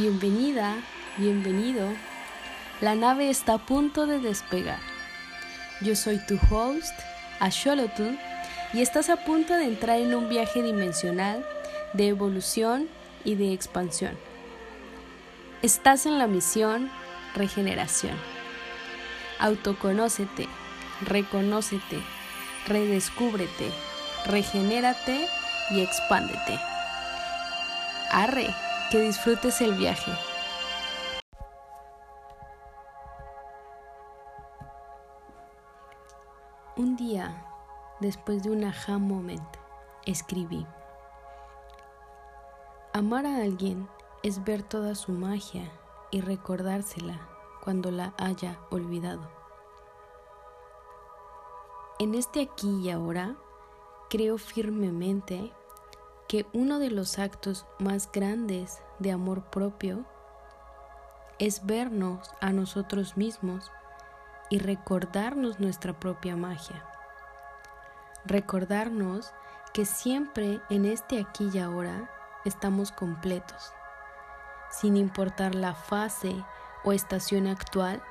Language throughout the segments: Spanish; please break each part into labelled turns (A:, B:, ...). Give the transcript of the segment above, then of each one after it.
A: Bienvenida, bienvenido. La nave está a punto de despegar. Yo soy tu host, Asholotl, y estás a punto de entrar en un viaje dimensional de evolución y de expansión. Estás en la misión regeneración. Autoconócete, reconócete, redescúbrete, regenérate y expándete. Arre, que disfrutes el viaje. Un día, después de un aha moment, escribí. Amar a alguien es ver toda su magia y recordársela cuando la haya olvidado. En este aquí y ahora, creo firmemente que uno de los actos más grandes de amor propio es vernos a nosotros mismos y recordarnos nuestra propia magia. Recordarnos que siempre en este aquí y ahora estamos completos, sin importar la fase o estación actual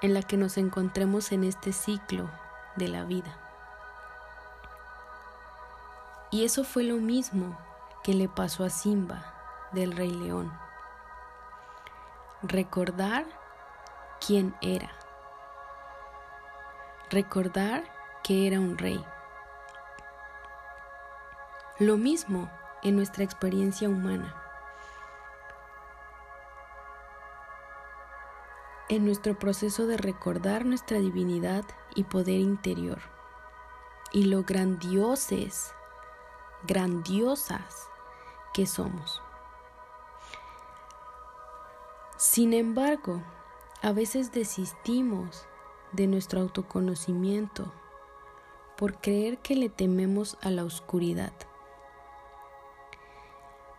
A: en la que nos encontremos en este ciclo de la vida. Y eso fue lo mismo que le pasó a Simba del Rey León. Recordar quién era. Recordar que era un rey. Lo mismo en nuestra experiencia humana. En nuestro proceso de recordar nuestra divinidad y poder interior. Y lo grandioses, grandiosas que somos. Sin embargo, a veces desistimos de nuestro autoconocimiento por creer que le tememos a la oscuridad.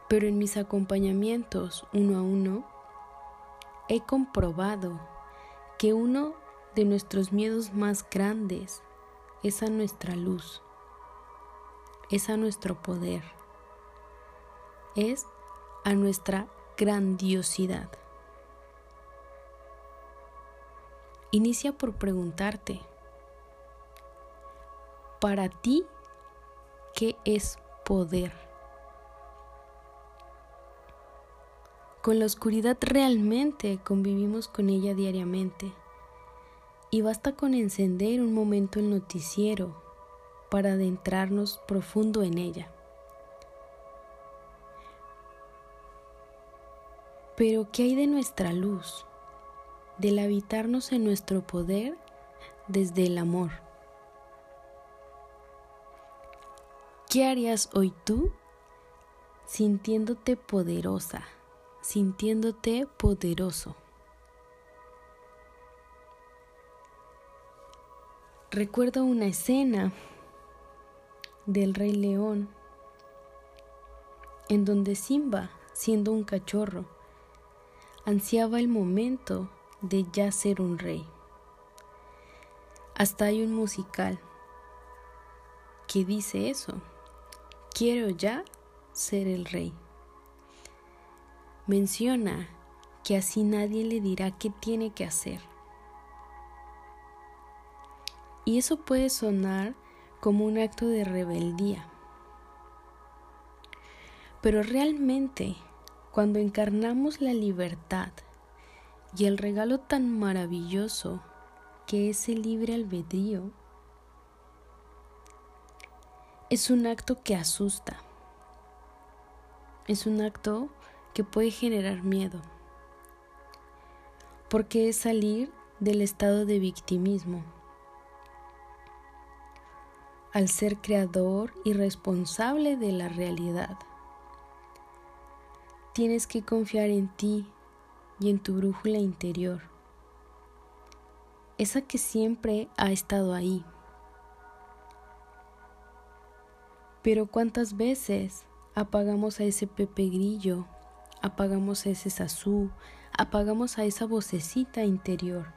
A: Pero en mis acompañamientos uno a uno, he comprobado que uno de nuestros miedos más grandes es a nuestra luz, es a nuestro poder es a nuestra grandiosidad. Inicia por preguntarte, para ti, ¿qué es poder? Con la oscuridad realmente convivimos con ella diariamente y basta con encender un momento el noticiero para adentrarnos profundo en ella. Pero ¿qué hay de nuestra luz? Del habitarnos en nuestro poder desde el amor. ¿Qué harías hoy tú sintiéndote poderosa, sintiéndote poderoso? Recuerdo una escena del Rey León en donde Simba, siendo un cachorro, ansiaba el momento de ya ser un rey. Hasta hay un musical que dice eso, quiero ya ser el rey. Menciona que así nadie le dirá qué tiene que hacer. Y eso puede sonar como un acto de rebeldía. Pero realmente cuando encarnamos la libertad y el regalo tan maravilloso que es el libre albedrío, es un acto que asusta, es un acto que puede generar miedo, porque es salir del estado de victimismo. Al ser creador y responsable de la realidad. Tienes que confiar en ti y en tu brújula interior, esa que siempre ha estado ahí. Pero cuántas veces apagamos a ese Pepe Grillo, apagamos a ese Sazú, apagamos a esa vocecita interior.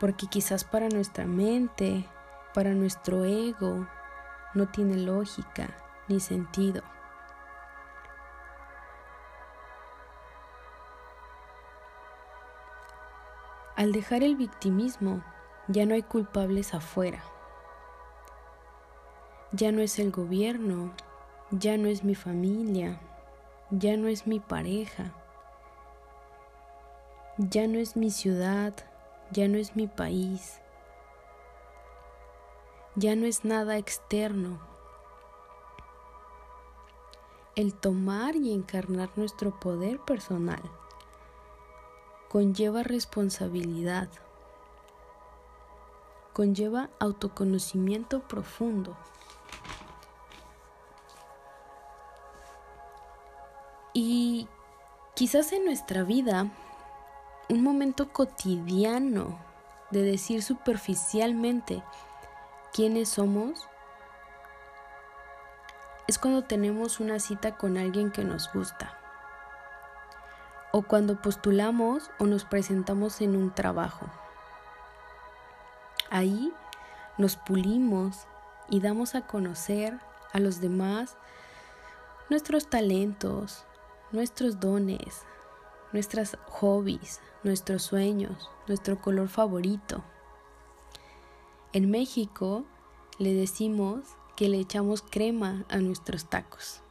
A: Porque quizás para nuestra mente, para nuestro ego, no tiene lógica ni sentido. Al dejar el victimismo, ya no hay culpables afuera. Ya no es el gobierno, ya no es mi familia, ya no es mi pareja, ya no es mi ciudad, ya no es mi país, ya no es nada externo. El tomar y encarnar nuestro poder personal conlleva responsabilidad, conlleva autoconocimiento profundo. Y quizás en nuestra vida, un momento cotidiano de decir superficialmente quiénes somos es cuando tenemos una cita con alguien que nos gusta o cuando postulamos o nos presentamos en un trabajo. Ahí nos pulimos y damos a conocer a los demás nuestros talentos, nuestros dones, nuestras hobbies, nuestros sueños, nuestro color favorito. En México le decimos que le echamos crema a nuestros tacos.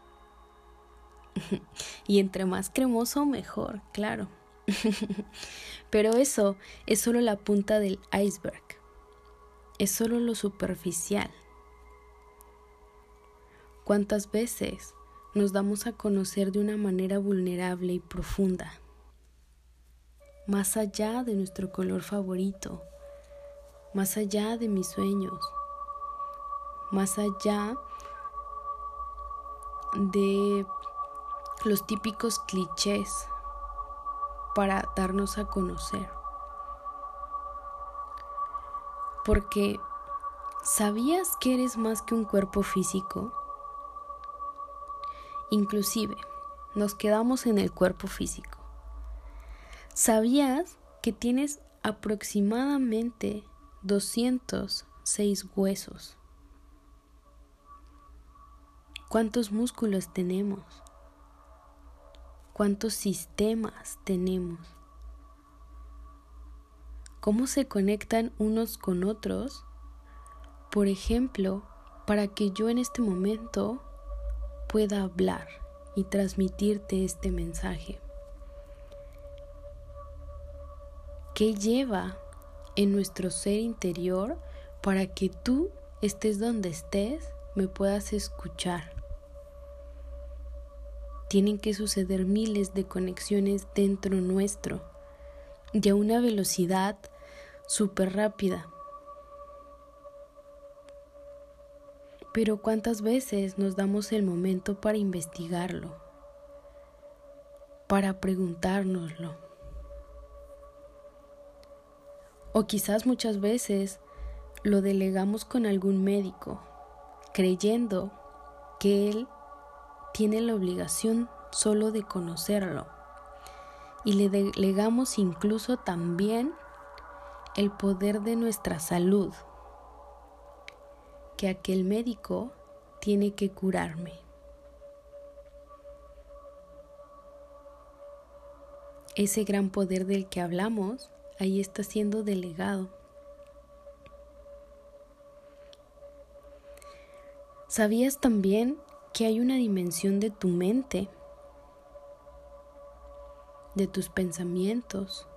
A: y entre más cremoso, mejor, claro. Pero eso es solo la punta del iceberg. Es solo lo superficial. ¿Cuántas veces nos damos a conocer de una manera vulnerable y profunda? Más allá de nuestro color favorito, más allá de mis sueños, más allá de los típicos clichés para darnos a conocer. Porque ¿sabías que eres más que un cuerpo físico? Inclusive, nos quedamos en el cuerpo físico. ¿Sabías que tienes aproximadamente 206 huesos? ¿Cuántos músculos tenemos? Cuántos sistemas tenemos, cómo se conectan unos con otros, por ejemplo, para que yo en este momento pueda hablar y transmitirte este mensaje. ¿Qué lleva en nuestro ser interior para que tú estés donde estés, me puedas escuchar? Tienen que suceder miles de conexiones dentro nuestro y a una velocidad súper rápida. Pero ¿cuántas veces nos damos el momento para investigarlo? Para preguntárnoslo. O quizás muchas veces lo delegamos con algún médico, creyendo que él tiene la obligación solo de conocerlo y le delegamos incluso también el poder de nuestra salud, que aquel médico tiene que curarme. Ese gran poder del que hablamos ahí está siendo delegado. ¿Sabías también que hay una dimensión de tu mente, de tus pensamientos,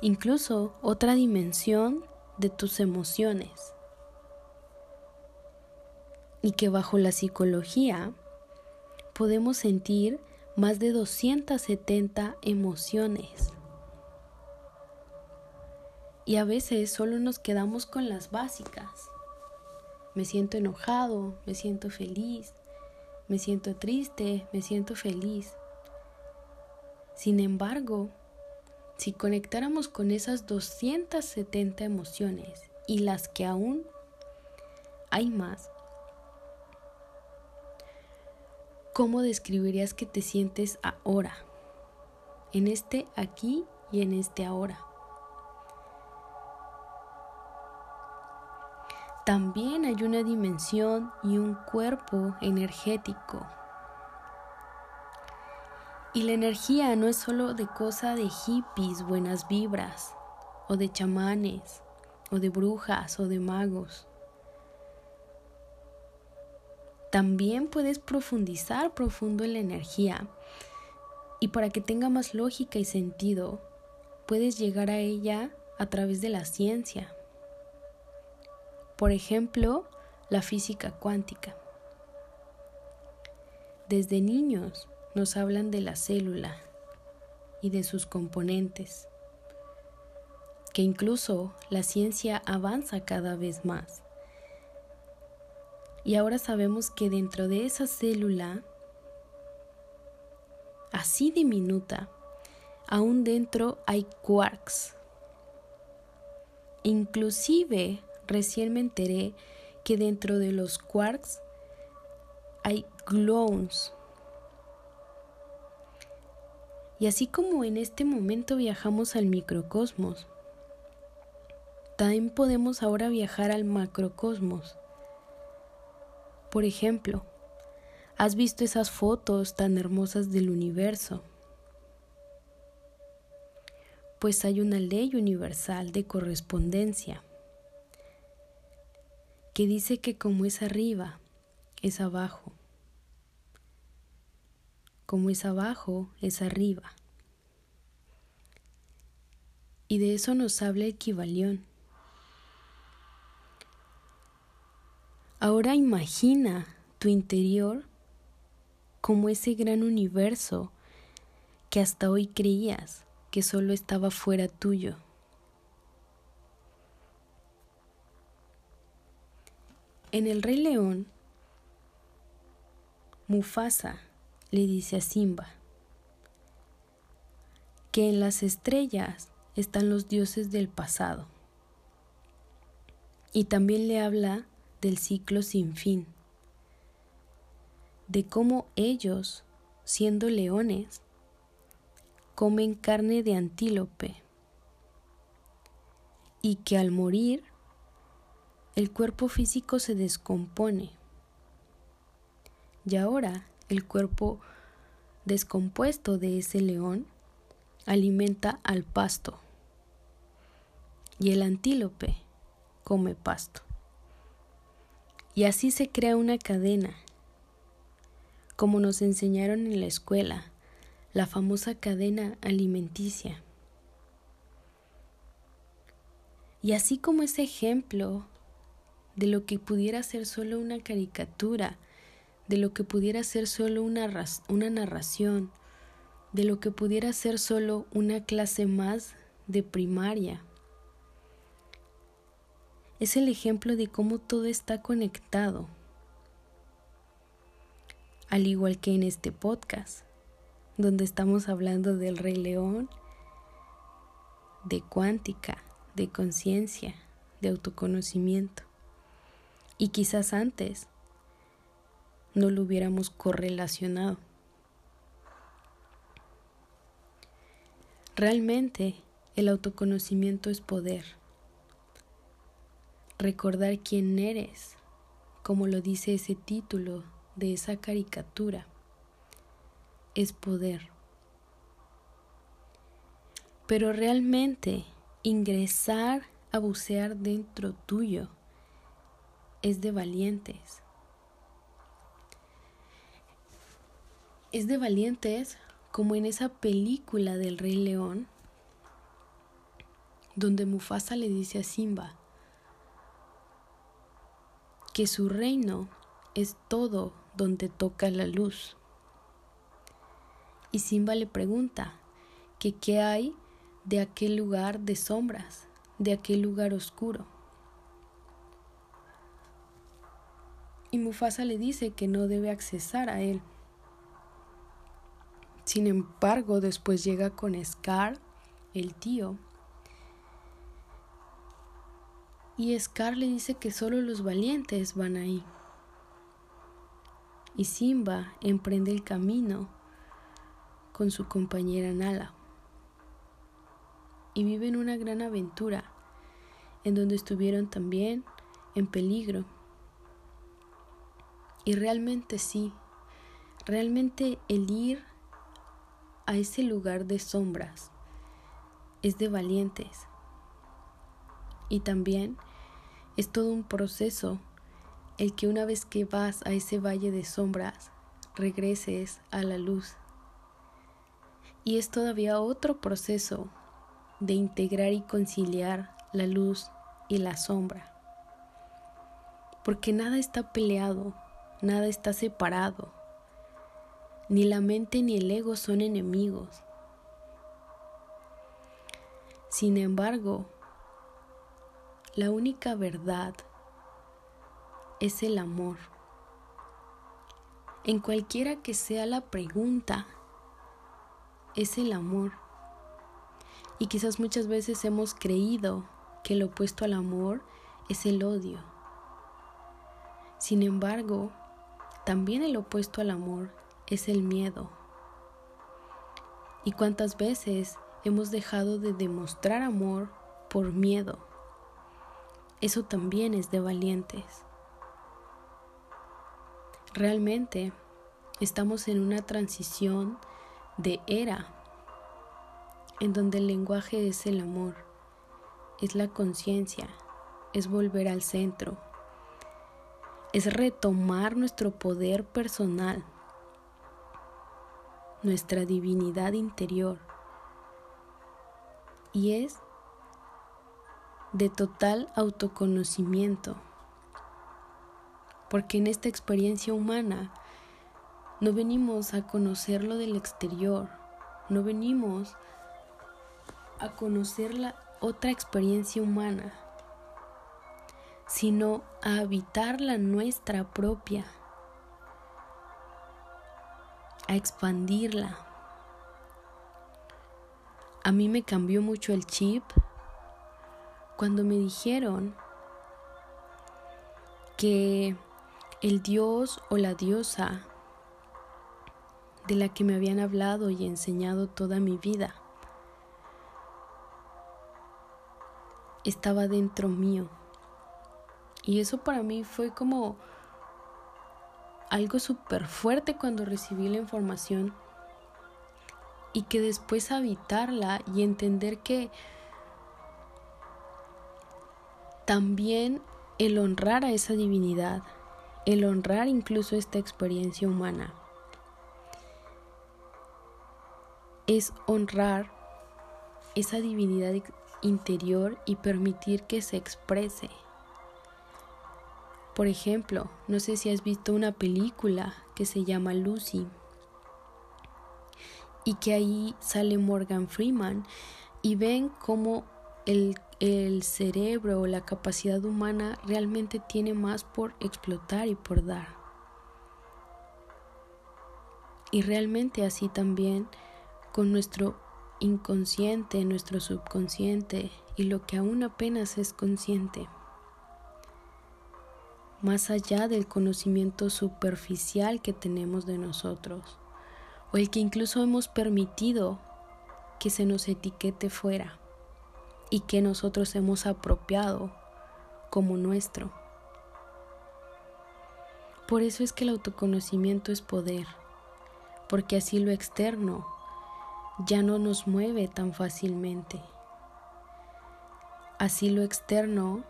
A: incluso otra dimensión de tus emociones. Y que bajo la psicología podemos sentir más de 270 emociones. Y a veces solo nos quedamos con las básicas me siento enojado, me siento feliz, me siento triste, me siento feliz. Sin embargo, si conectáramos con esas 270 emociones y las que aún hay más, ¿cómo describirías que te sientes ahora? En este aquí y en este ahora. También hay una dimensión y un cuerpo energético. Y la energía no es solo de cosa de hippies, buenas vibras, o de chamanes, o de brujas, o de magos. También puedes profundizar profundo en la energía y para que tenga más lógica y sentido, puedes llegar a ella a través de la ciencia. Por ejemplo, la física cuántica. Desde niños nos hablan de la célula y de sus componentes, que incluso la ciencia avanza cada vez más. Y ahora sabemos que dentro de esa célula así diminuta, aún dentro hay quarks. Inclusive recién me enteré que dentro de los quarks hay gluons. Y así como en este momento viajamos al microcosmos, también podemos ahora viajar al macrocosmos. Por ejemplo, ¿Has visto esas fotos tan hermosas del universo? Pues hay una ley universal de correspondencia que dice que como es arriba, es abajo. Como es abajo, es arriba. Y de eso nos habla Equivalión. Ahora imagina tu interior como ese gran universo que hasta hoy creías que solo estaba fuera tuyo. En el Rey León, Mufasa le dice a Simba que en las estrellas están los dioses del pasado. Y también le habla del ciclo sin fin de cómo ellos, siendo leones, comen carne de antílope y que al morir el cuerpo físico se descompone y ahora el cuerpo descompuesto de ese león alimenta al pasto y el antílope come pasto. Y así se crea una cadena como nos enseñaron en la escuela, la famosa cadena alimenticia. Y así como ese ejemplo de lo que pudiera ser solo una caricatura, de lo que pudiera ser solo una, una narración, de lo que pudiera ser solo una clase más de primaria. Es el ejemplo de cómo todo está conectado al igual que en este podcast, donde estamos hablando del Rey León, de cuántica, de conciencia, de autoconocimiento. Y quizás antes no lo hubiéramos correlacionado. Realmente el autoconocimiento es poder. Recordar quién eres, como lo dice ese título de esa caricatura es poder. Pero realmente ingresar a bucear dentro tuyo es de valientes. Es de valientes como en esa película del Rey León, donde Mufasa le dice a Simba que su reino es todo donde toca la luz. Y Simba le pregunta que qué hay de aquel lugar de sombras, de aquel lugar oscuro. Y Mufasa le dice que no debe accesar a él. Sin embargo, después llega con Scar, el tío, y Scar le dice que solo los valientes van ahí y Simba emprende el camino con su compañera Nala y viven una gran aventura en donde estuvieron también en peligro. Y realmente sí, realmente el ir a ese lugar de sombras es de valientes. Y también es todo un proceso el que una vez que vas a ese valle de sombras, regreses a la luz. Y es todavía otro proceso de integrar y conciliar la luz y la sombra. Porque nada está peleado, nada está separado. Ni la mente ni el ego son enemigos. Sin embargo, la única verdad es el amor. En cualquiera que sea la pregunta, es el amor. Y quizás muchas veces hemos creído que lo opuesto al amor es el odio. Sin embargo, también el opuesto al amor es el miedo. ¿Y cuántas veces hemos dejado de demostrar amor por miedo. Eso también es de valientes. Realmente estamos en una transición de era en donde el lenguaje es el amor, es la conciencia, es volver al centro, es retomar nuestro poder personal, nuestra divinidad interior y es de total autoconocimiento. Porque en esta experiencia humana no venimos a conocer lo del exterior, no venimos a conocer la otra experiencia humana, sino a habitar la nuestra propia, a expandirla a mí me cambió mucho el chip cuando me dijeron que el dios o la diosa de la que me habían hablado y enseñado toda mi vida estaba dentro mío. Y eso para mí fue como algo súper fuerte cuando recibí la información y que después habitarla y entender que también el honrar a esa divinidad, el honrar incluso esta experiencia humana, es honrar esa divinidad interior y permitir que se exprese. Por ejemplo, no sé si has visto una película que se llama Lucy y que ahí sale Morgan Freeman y ven cómo el, el cerebro o la capacidad humana realmente tiene más por explotar y por dar. Y realmente así también con nuestro inconsciente, nuestro subconsciente y lo que aún apenas es consciente. Más allá del conocimiento superficial que tenemos de nosotros o el que incluso hemos permitido que se nos etiquete fuera y que nosotros hemos apropiado como nuestro. Por eso es que el autoconocimiento es poder, porque así lo externo ya no nos mueve tan fácilmente. Así lo externo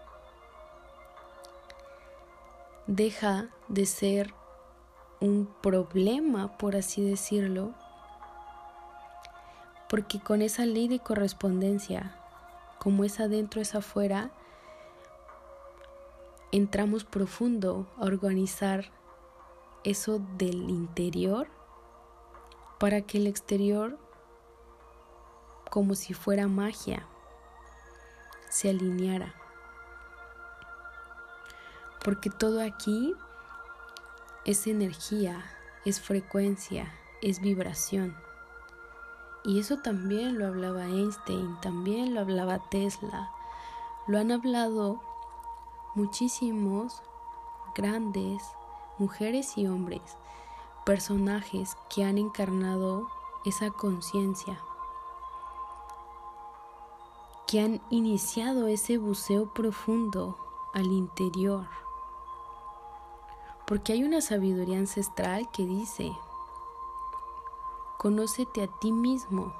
A: deja de ser un problema, por así decirlo, porque con esa ley de correspondencia, como es adentro es afuera, entramos profundo a organizar eso del interior para que el exterior, como si fuera magia, se alineara. Porque todo aquí es energía, es frecuencia, es vibración. Y eso también lo hablaba Einstein, también lo hablaba Tesla. Lo han hablado muchísimos grandes mujeres y hombres, personajes que han encarnado esa conciencia, que han iniciado ese buceo profundo al interior porque hay una sabiduría ancestral que dice, Conócete a ti mismo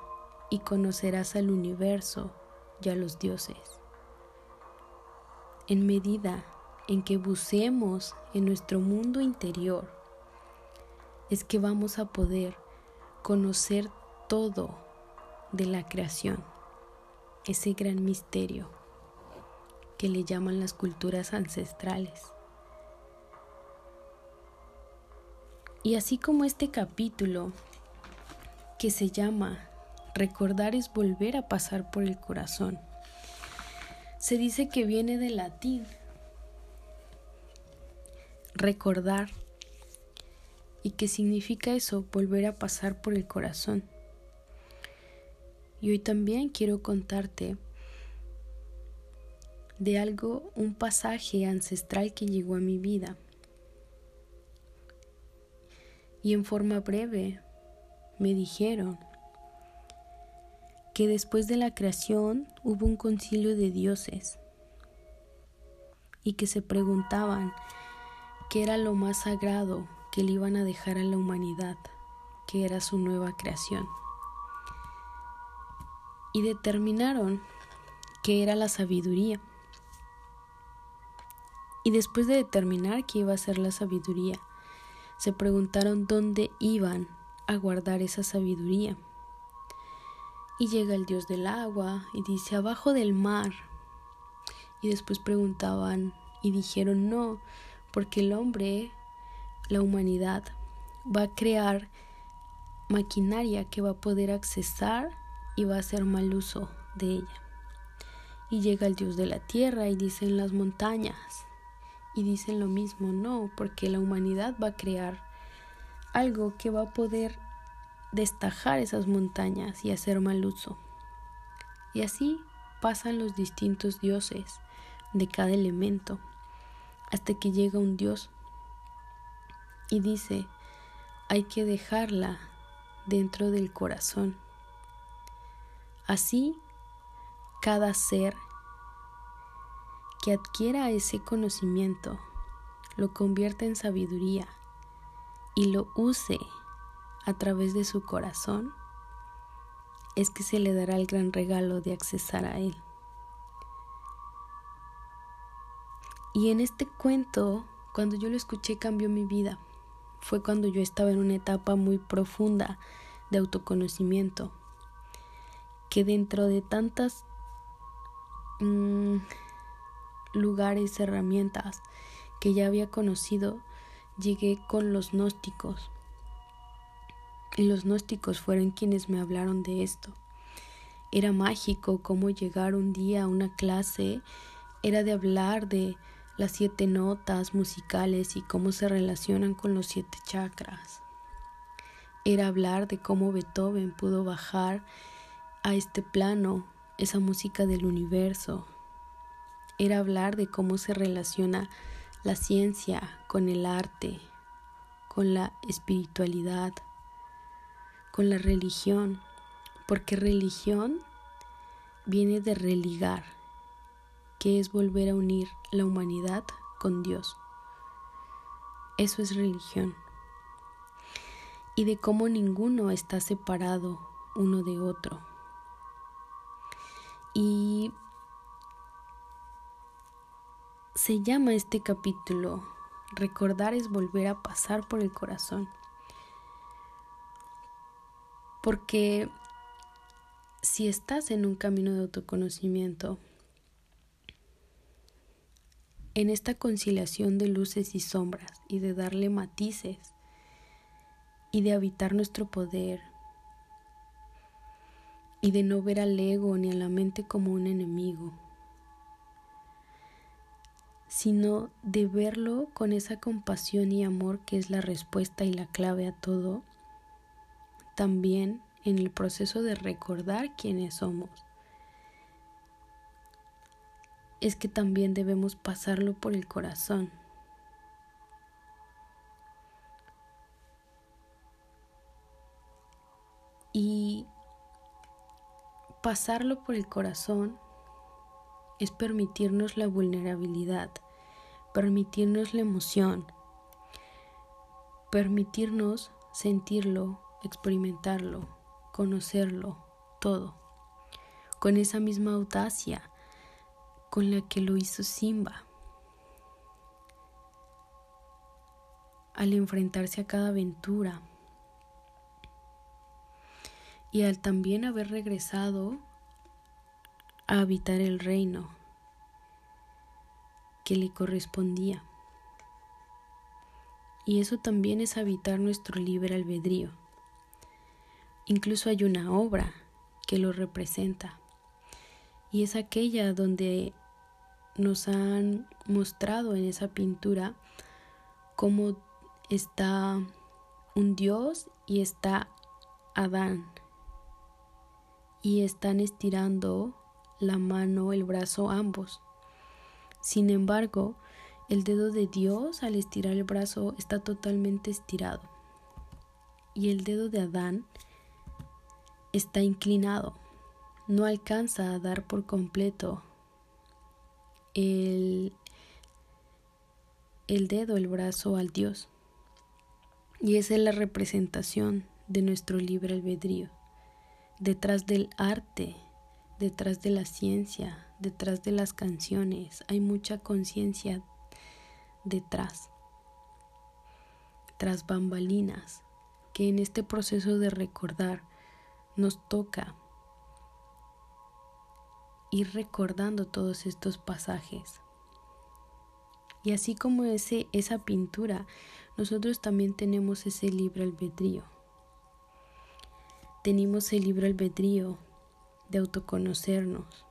A: y conocerás al universo y a los dioses. En medida en que buceemos en nuestro mundo interior, es que vamos a poder conocer todo de la creación, ese gran misterio que le llaman las culturas ancestrales. Y así como este capítulo que se llama Recordar es volver a pasar por el corazón, se dice que viene del latín recordar y que significa eso, volver a pasar por el corazón. Y hoy también quiero contarte de algo, un pasaje ancestral que llegó a mi vida. Y en forma breve me dijeron que después de la creación hubo un concilio de dioses y que se preguntaban qué era lo más sagrado que le iban a dejar a la humanidad, que era su nueva creación y determinaron que era la sabiduría. Y después de determinar que iba a ser la sabiduría, se preguntaron dónde iban a guardar esa sabiduría. Y llega el dios del agua y dice abajo del mar. Y después preguntaban y dijeron no, porque el hombre, la humanidad, va a crear maquinaria que va a poder accesar y va a hacer mal uso de ella. Y llega el Dios de la tierra y dicen las montañas. Y dicen lo mismo, no, porque la humanidad va a crear algo que va a poder destajar esas montañas y hacer mal uso. Y así pasan los distintos dioses de cada elemento, hasta que llega un dios y dice, hay que dejarla dentro del corazón Así, cada ser que adquiera ese conocimiento lo convierte en sabiduría y lo use a través de su corazón, es que se le dará el gran regalo de accesar a él. Y en este cuento, cuando yo lo escuché, cambió mi vida. Fue cuando yo estaba en una etapa muy profunda de autoconocimiento que dentro de tantas mm, lugares, herramientas que ya había conocido, llegué con los gnósticos. Y los gnósticos fueron quienes me hablaron de esto. Era mágico cómo llegar un día a una clase, era de hablar de las siete notas musicales y cómo se relacionan con los siete chakras. Era hablar de cómo Beethoven pudo bajar a este plano, esa música del universo. Era hablar de cómo se relaciona la ciencia con el arte, con la espiritualidad, con la religión, porque religión viene de religar, que es volver a unir la humanidad con Dios. Eso es religión. Y de cómo ninguno está separado uno de otro y se llama este capítulo Recordar es volver a pasar por el corazón. Porque si estás en un camino de autoconocimiento, en esta conciliación de luces y sombras y de darle matices y de habitar nuestro poder, y de no ver al ego ni a la mente como un enemigo, sino de verlo con esa compasión y amor que es la respuesta y la clave a todo, también en el proceso de recordar quiénes somos. Es que también debemos pasarlo por el corazón. Y Pasarlo por el corazón es permitirnos la vulnerabilidad, permitirnos la emoción, permitirnos sentirlo experimentarlo, conocerlo, todo, con esa misma audacia con la que lo hizo Simba. Al enfrentarse a cada aventura. Y al también haber regresado a habitar el reino que le correspondía. Y eso también es habitar nuestro libre albedrío. Incluso hay una obra que lo representa. Y es aquella donde nos han mostrado en esa pintura cómo está un Dios y está Adán. Y están estirando la mano, el brazo ambos. Sin embargo, el dedo de Dios al estirar el brazo está totalmente estirado. Y el dedo de Adán está inclinado. No alcanza a dar por completo el, el dedo, el brazo al Dios. Y esa es la representación de nuestro libre albedrío. Detrás del arte, detrás de la ciencia, detrás de las canciones, hay mucha conciencia detrás, tras bambalinas, que en este proceso de recordar nos toca ir recordando todos estos pasajes. Y así como ese, esa pintura, nosotros también tenemos ese libro albedrío. Tenemos el libro albedrío de autoconocernos.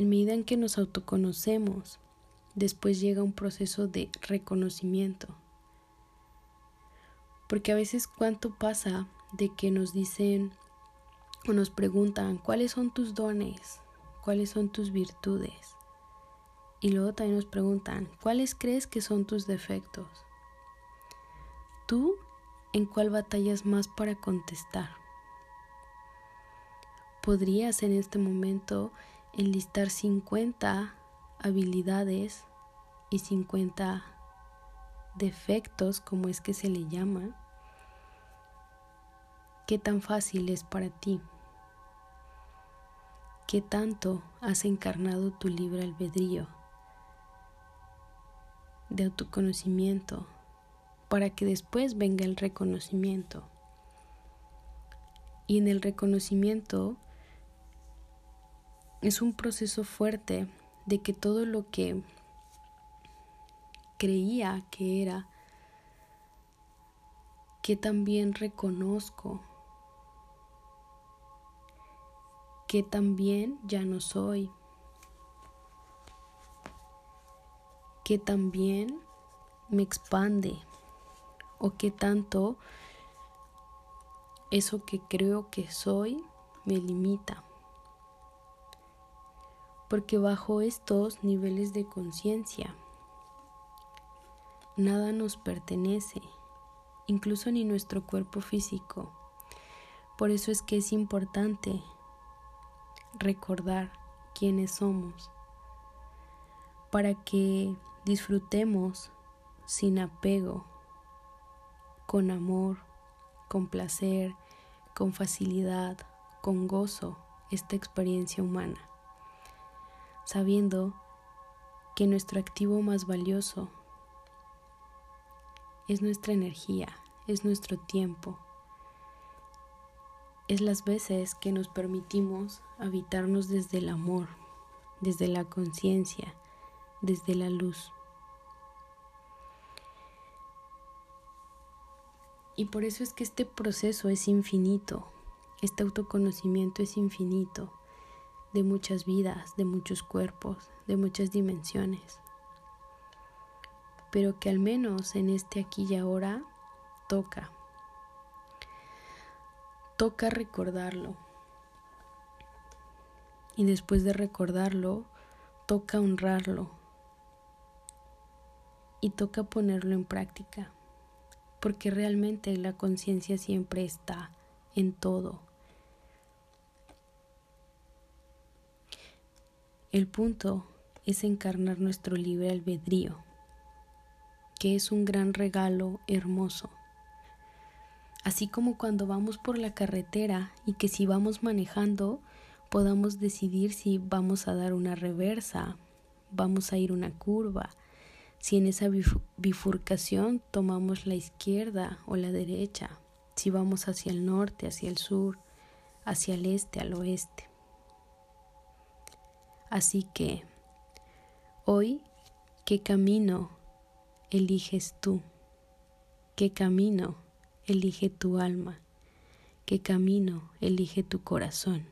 A: En medida en que nos autoconocemos, después llega un proceso de reconocimiento. Porque a veces cuánto pasa de que nos dicen o nos preguntan cuáles son tus dones, cuáles son tus virtudes. Y luego también nos preguntan cuáles crees que son tus defectos. ¿Tú en cuál batallas más para contestar? ¿Podrías en este momento enlistar 50 habilidades y 50 defectos, como es que se le llama, ¿qué tan fácil es para ti? ¿Qué tanto has encarnado tu libre albedrío de autoconocimiento para que después venga el reconocimiento? Y en el reconocimiento es un proceso fuerte de que todo lo que creía que era, que también reconozco, que también ya no soy, que también me expande o que tanto eso que creo que soy me limita porque bajo estos niveles de conciencia nada nos pertenece, incluso ni nuestro cuerpo físico. Por eso es que es importante recordar quiénes somos, para que disfrutemos sin apego, con amor, con placer, con facilidad, con gozo esta experiencia humana sabiendo que nuestro activo más valioso es nuestra energía, es nuestro tiempo, es las veces que nos permitimos habitarnos desde el amor, desde la conciencia, desde la luz. Y por eso es que este proceso es infinito, este autoconocimiento es infinito de muchas vidas, de muchos cuerpos, de muchas dimensiones. Pero que al menos en este aquí y ahora toca. Toca recordarlo. Y después de recordarlo, toca honrarlo. Y toca ponerlo en práctica. Porque realmente la conciencia siempre está en todo El punto es encarnar nuestro libre albedrío, que es un gran regalo hermoso. Así como cuando vamos por la carretera y que si vamos manejando podamos decidir si vamos a dar una reversa, vamos a ir una curva, si en esa bifurcación tomamos la izquierda o la derecha, si vamos hacia el norte, hacia el sur, hacia el este, al oeste. Así que, hoy, ¿qué camino eliges tú? ¿Qué camino elige tu alma? ¿Qué camino elige tu corazón?